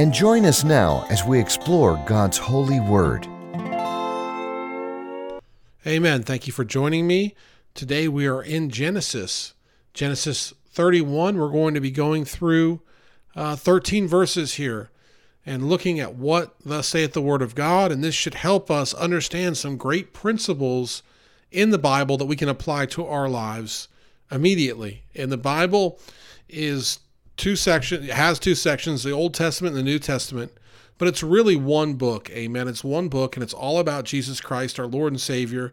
and join us now as we explore God's holy word. Amen. Thank you for joining me. Today we are in Genesis. Genesis 31. We're going to be going through uh, 13 verses here and looking at what thus saith the word of God. And this should help us understand some great principles in the Bible that we can apply to our lives immediately. And the Bible, is two sections it has two sections the old testament and the new testament. But it's really one book amen. It's one book and it's all about jesus christ our lord and savior.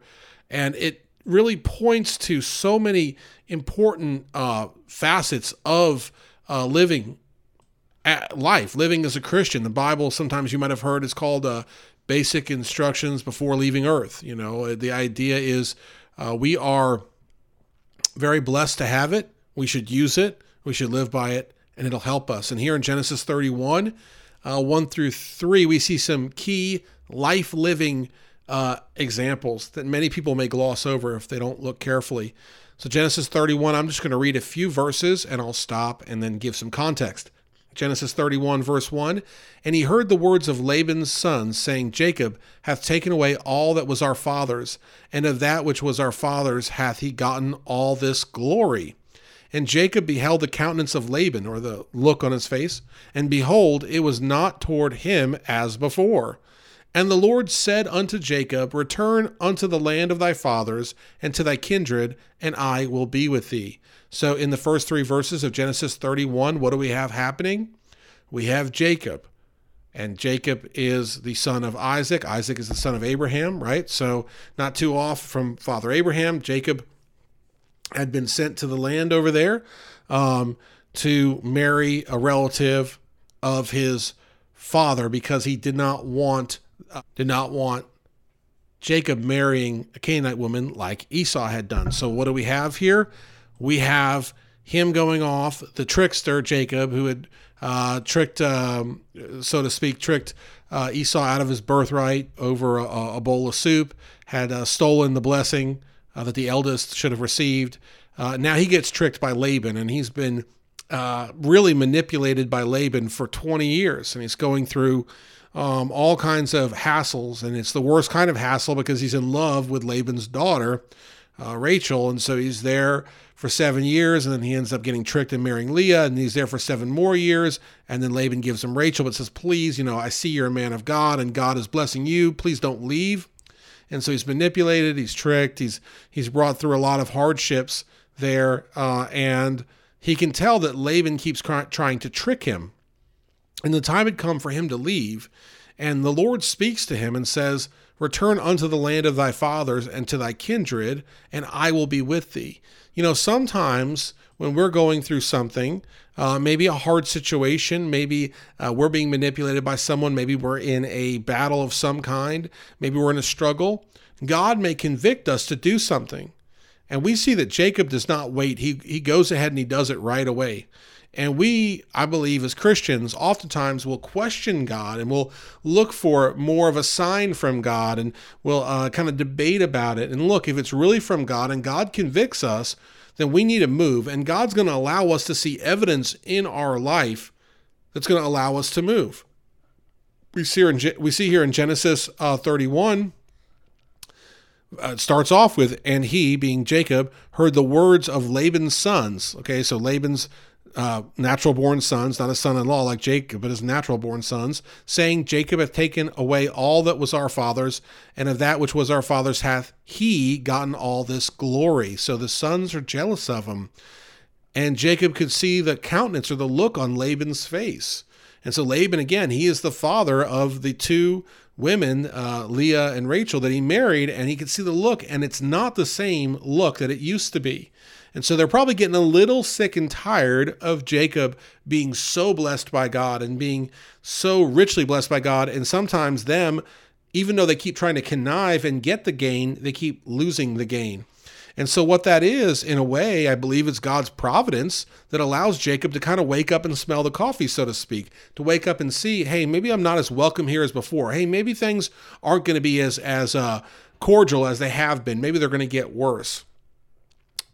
And it really points to so many important uh, facets of uh, living life living as a christian. The bible sometimes you might have heard is called uh, basic instructions before leaving earth you know. The idea is uh, we are very blessed to have it. We should use it. We should live by it, and it'll help us. And here in Genesis 31, uh, 1 through 3, we see some key life living uh, examples that many people may gloss over if they don't look carefully. So, Genesis 31, I'm just going to read a few verses and I'll stop and then give some context. Genesis 31, verse 1 And he heard the words of Laban's sons, saying, Jacob hath taken away all that was our father's, and of that which was our father's hath he gotten all this glory. And Jacob beheld the countenance of Laban, or the look on his face, and behold, it was not toward him as before. And the Lord said unto Jacob, Return unto the land of thy fathers and to thy kindred, and I will be with thee. So, in the first three verses of Genesis 31, what do we have happening? We have Jacob. And Jacob is the son of Isaac. Isaac is the son of Abraham, right? So, not too off from Father Abraham. Jacob had been sent to the land over there um, to marry a relative of his father because he did not want uh, did not want Jacob marrying a Canaanite woman like Esau had done. So what do we have here? We have him going off, the trickster Jacob, who had uh, tricked, um, so to speak, tricked uh, Esau out of his birthright over a, a bowl of soup, had uh, stolen the blessing uh, that the eldest should have received. Uh, now he gets tricked by Laban, and he's been uh, really manipulated by Laban for 20 years, and he's going through um, all kinds of hassles, and it's the worst kind of hassle because he's in love with Laban's daughter, uh, Rachel, and so he's there for seven years, and then he ends up getting tricked and marrying Leah, and he's there for seven more years, and then Laban gives him Rachel, but says, "Please, you know, I see you're a man of God, and God is blessing you. Please don't leave." And so he's manipulated, he's tricked, he's he's brought through a lot of hardships there, uh, and he can tell that Laban keeps cry- trying to trick him. And the time had come for him to leave, and the Lord speaks to him and says, Return unto the land of thy fathers and to thy kindred, and I will be with thee. You know, sometimes when we're going through something, uh, maybe a hard situation, maybe uh, we're being manipulated by someone, maybe we're in a battle of some kind, maybe we're in a struggle, God may convict us to do something. And we see that Jacob does not wait. He, he goes ahead and he does it right away. And we, I believe, as Christians, oftentimes will question God and we'll look for more of a sign from God and we'll uh, kind of debate about it. And look, if it's really from God and God convicts us, then we need to move. And God's going to allow us to see evidence in our life that's going to allow us to move. We see here in, we see here in Genesis uh, 31, uh, it starts off with, and he, being Jacob, heard the words of Laban's sons. Okay, so Laban's uh, natural born sons, not a son in law like Jacob, but his natural born sons, saying, Jacob hath taken away all that was our father's, and of that which was our father's hath he gotten all this glory. So the sons are jealous of him. And Jacob could see the countenance or the look on Laban's face. And so Laban, again, he is the father of the two women, uh, Leah and Rachel, that he married, and he could see the look, and it's not the same look that it used to be. And so they're probably getting a little sick and tired of Jacob being so blessed by God and being so richly blessed by God. And sometimes them, even though they keep trying to connive and get the gain, they keep losing the gain. And so, what that is, in a way, I believe it's God's providence that allows Jacob to kind of wake up and smell the coffee, so to speak, to wake up and see, hey, maybe I'm not as welcome here as before. Hey, maybe things aren't going to be as as uh, cordial as they have been. Maybe they're going to get worse.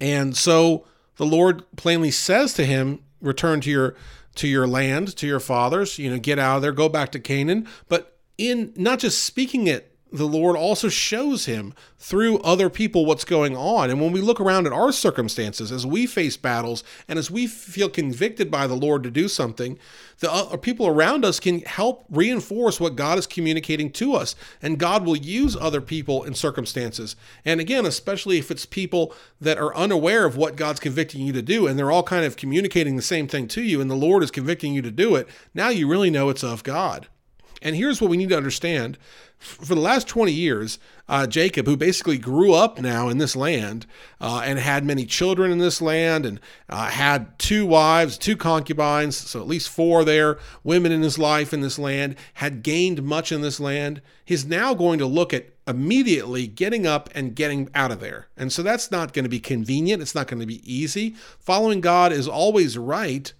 And so the Lord plainly says to him, "Return to your to your land, to your fathers. You know, get out of there, go back to Canaan." But in not just speaking it the Lord also shows him through other people what's going on. And when we look around at our circumstances, as we face battles and as we feel convicted by the Lord to do something, the uh, people around us can help reinforce what God is communicating to us. And God will use other people in circumstances. And again, especially if it's people that are unaware of what God's convicting you to do, and they're all kind of communicating the same thing to you, and the Lord is convicting you to do it, now you really know it's of God. And here's what we need to understand for the last 20 years, uh, Jacob, who basically grew up now in this land uh, and had many children in this land and uh, had two wives, two concubines, so at least four there, women in his life in this land, had gained much in this land. He's now going to look at immediately getting up and getting out of there. And so that's not going to be convenient. It's not going to be easy. Following God is always right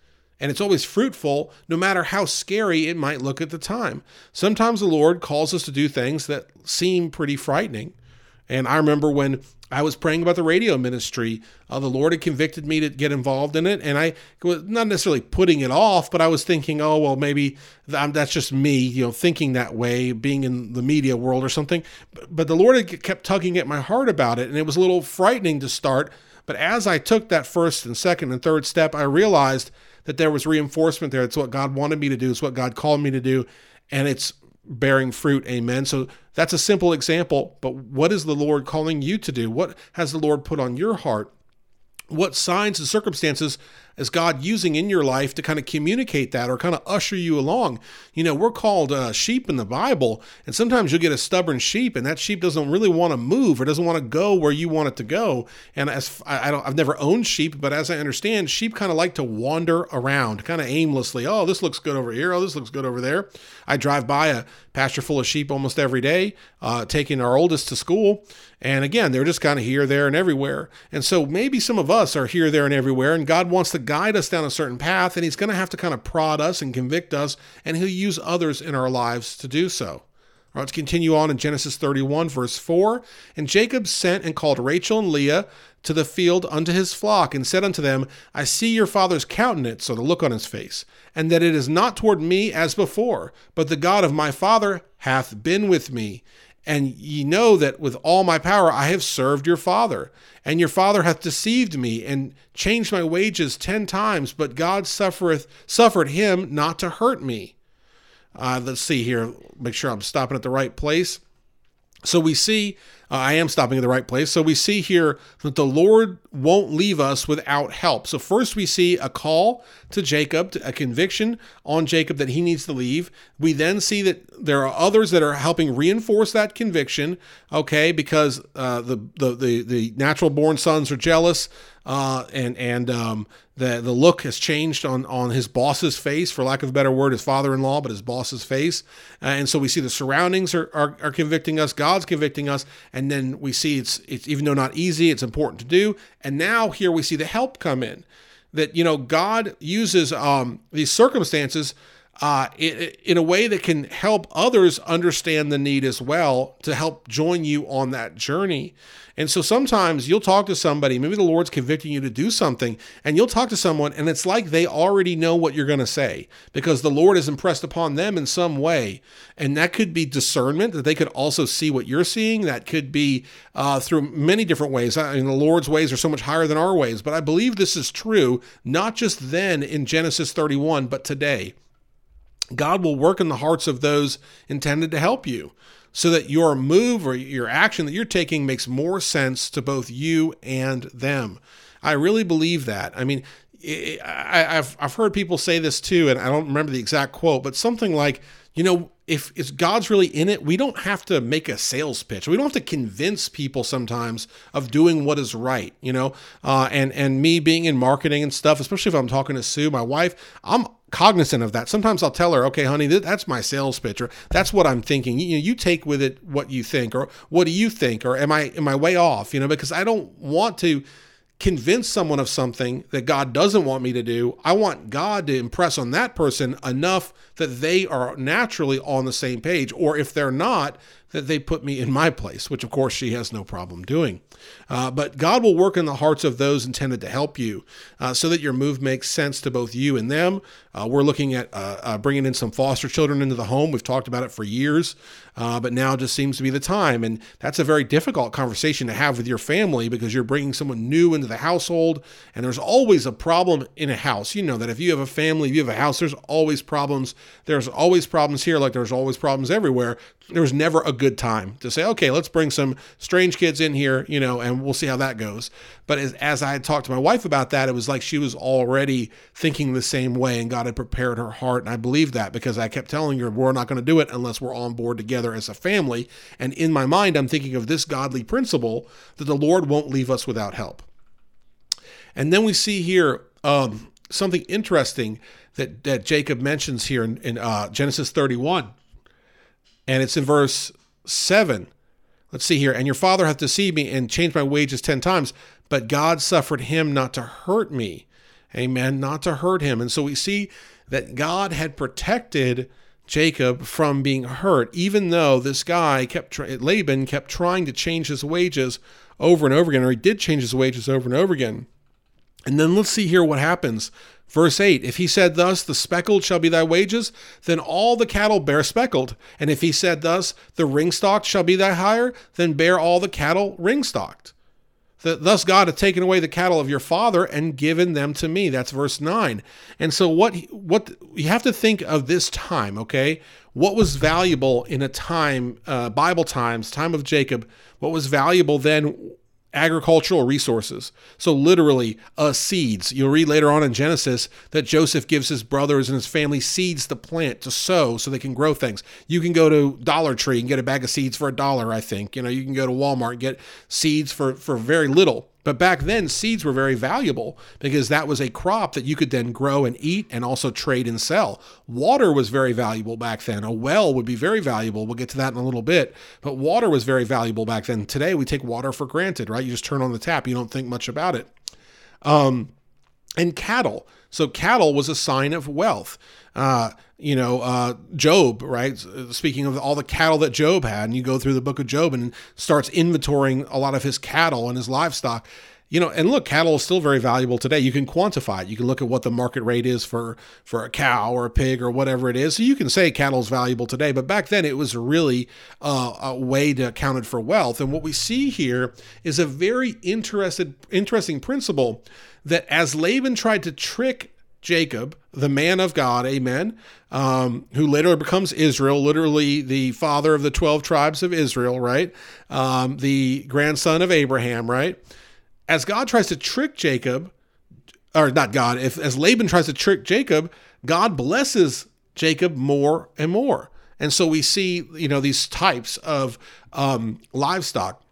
and it's always fruitful, no matter how scary it might look at the time. Sometimes the Lord calls us to do things that seem pretty frightening. And I remember when I was praying about the radio ministry, uh, the Lord had convicted me to get involved in it. And I was not necessarily putting it off, but I was thinking, oh, well, maybe that's just me, you know, thinking that way, being in the media world or something. But the Lord had kept tugging at my heart about it. And it was a little frightening to start. But as I took that first and second and third step, I realized that there was reinforcement there. It's what God wanted me to do. It's what God called me to do. And it's bearing fruit. Amen. So that's a simple example. But what is the Lord calling you to do? What has the Lord put on your heart? What signs and circumstances is God using in your life to kind of communicate that or kind of usher you along? You know, we're called uh, sheep in the Bible, and sometimes you'll get a stubborn sheep, and that sheep doesn't really want to move or doesn't want to go where you want it to go. And as I, I don't, I've never owned sheep, but as I understand, sheep kind of like to wander around, kind of aimlessly. Oh, this looks good over here. Oh, this looks good over there. I drive by a pasture full of sheep almost every day, uh, taking our oldest to school, and again, they're just kind of here, there, and everywhere. And so maybe some of us are here, there, and everywhere, and God wants to guide us down a certain path, and He's going to have to kind of prod us and convict us, and He'll use others in our lives to do so. All right, let's continue on in Genesis 31, verse 4. And Jacob sent and called Rachel and Leah to the field unto his flock, and said unto them, I see your father's countenance, or the look on his face, and that it is not toward me as before, but the God of my father hath been with me. And ye know that with all my power I have served your father. And your father hath deceived me and changed my wages ten times, but God suffereth suffered him not to hurt me. Uh, let's see here, make sure I'm stopping at the right place. So we see uh, I am stopping at the right place. So we see here that the Lord won't leave us without help. So first we see a call to Jacob, a conviction on Jacob that he needs to leave. We then see that there are others that are helping reinforce that conviction. Okay, because uh, the, the the the natural born sons are jealous, uh, and and um, the the look has changed on on his boss's face, for lack of a better word, his father-in-law, but his boss's face. Uh, and so we see the surroundings are, are, are convicting us, God's convicting us, and then we see it's it's even though not easy, it's important to do. And now here we see the help come in, that you know God uses um, these circumstances uh, in, a way that can help others understand the need as well to help join you on that journey. And so sometimes you'll talk to somebody, maybe the Lord's convicting you to do something, and you'll talk to someone, and it's like they already know what you're going to say because the Lord has impressed upon them in some way. And that could be discernment, that they could also see what you're seeing. That could be uh, through many different ways. I mean, the Lord's ways are so much higher than our ways, but I believe this is true, not just then in Genesis 31, but today. God will work in the hearts of those intended to help you so that your move or your action that you're taking makes more sense to both you and them. I really believe that. I mean, I, have I've heard people say this too, and I don't remember the exact quote, but something like, you know, if, if God's really in it, we don't have to make a sales pitch. We don't have to convince people sometimes of doing what is right, you know. Uh, and and me being in marketing and stuff, especially if I'm talking to Sue, my wife, I'm cognizant of that. Sometimes I'll tell her, "Okay, honey, that's my sales pitch, or that's what I'm thinking. You, you take with it what you think, or what do you think, or am I am I way off? You know, because I don't want to." convince someone of something that God doesn't want me to do. I want God to impress on that person enough that they are naturally on the same page. Or if they're not, that they put me in my place, which of course she has no problem doing. Uh, but God will work in the hearts of those intended to help you uh, so that your move makes sense to both you and them. Uh, we're looking at uh, uh, bringing in some foster children into the home. We've talked about it for years, uh, but now just seems to be the time. And that's a very difficult conversation to have with your family because you're bringing someone new into the household. And there's always a problem in a house. You know that if you have a family, if you have a house, there's always problems. There's always problems here, like there's always problems everywhere there was never a good time to say, okay, let's bring some strange kids in here, you know, and we'll see how that goes. But as, as I talked to my wife about that, it was like she was already thinking the same way and God had prepared her heart. And I believe that because I kept telling her, we're not going to do it unless we're on board together as a family. And in my mind, I'm thinking of this godly principle that the Lord won't leave us without help. And then we see here um, something interesting that, that Jacob mentions here in, in uh, Genesis 31 and it's in verse 7. Let's see here. And your father hath deceived me and changed my wages 10 times, but God suffered him not to hurt me. Amen. Not to hurt him. And so we see that God had protected Jacob from being hurt, even though this guy kept, Laban kept trying to change his wages over and over again, or he did change his wages over and over again. And then let's see here what happens. Verse 8 If he said thus, The speckled shall be thy wages, then all the cattle bear speckled. And if he said thus, The ringstraked shall be thy hire, then bear all the cattle ringstraked. Thus God hath taken away the cattle of your father and given them to me. That's verse 9. And so what what you have to think of this time, okay? What was valuable in a time, uh, Bible times, time of Jacob, what was valuable then agricultural resources. So, literally, uh, seeds. You'll read later on in Genesis that Joseph gives his brothers and his family seeds to plant, to sow, so they can grow things. You can go to Dollar Tree and get a bag of seeds for a dollar, I think. You know, you can go to Walmart and get seeds for, for very little. But back then, seeds were very valuable because that was a crop that you could then grow and eat and also trade and sell. Water was very valuable back then. A well would be very valuable. We'll get to that in a little bit. But water was very valuable back then. Today, we take water for granted, right? You just turn on the tap, you don't think much about it. Um, and cattle. So cattle was a sign of wealth. Uh, you know, uh, Job, right? Speaking of all the cattle that Job had, and you go through the book of Job and starts inventorying a lot of his cattle and his livestock. You know, and look, cattle is still very valuable today. You can quantify it. You can look at what the market rate is for for a cow or a pig or whatever it is. So you can say cattle is valuable today, but back then it was really uh, a way to account it for wealth. And what we see here is a very interested, interesting principle that as Laban tried to trick Jacob, the man of God, amen, um, who later becomes Israel, literally the father of the 12 tribes of Israel, right? Um, the grandson of Abraham, right? As God tries to trick Jacob, or not God, if as Laban tries to trick Jacob, God blesses Jacob more and more. And so we see, you know, these types of um, livestock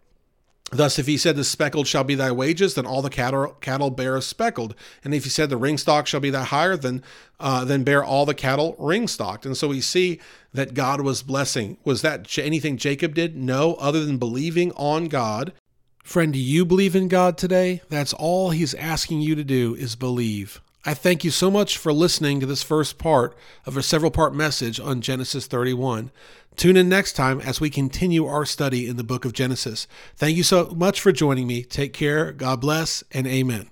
Thus, if he said, The speckled shall be thy wages, then all the cattle, cattle bear speckled. And if he said, The ringstock shall be thy hire, then, uh, then bear all the cattle ringstraked. And so we see that God was blessing. Was that anything Jacob did? No, other than believing on God. Friend, do you believe in God today? That's all he's asking you to do is believe. I thank you so much for listening to this first part of a several part message on Genesis 31. Tune in next time as we continue our study in the book of Genesis. Thank you so much for joining me. Take care, God bless, and amen.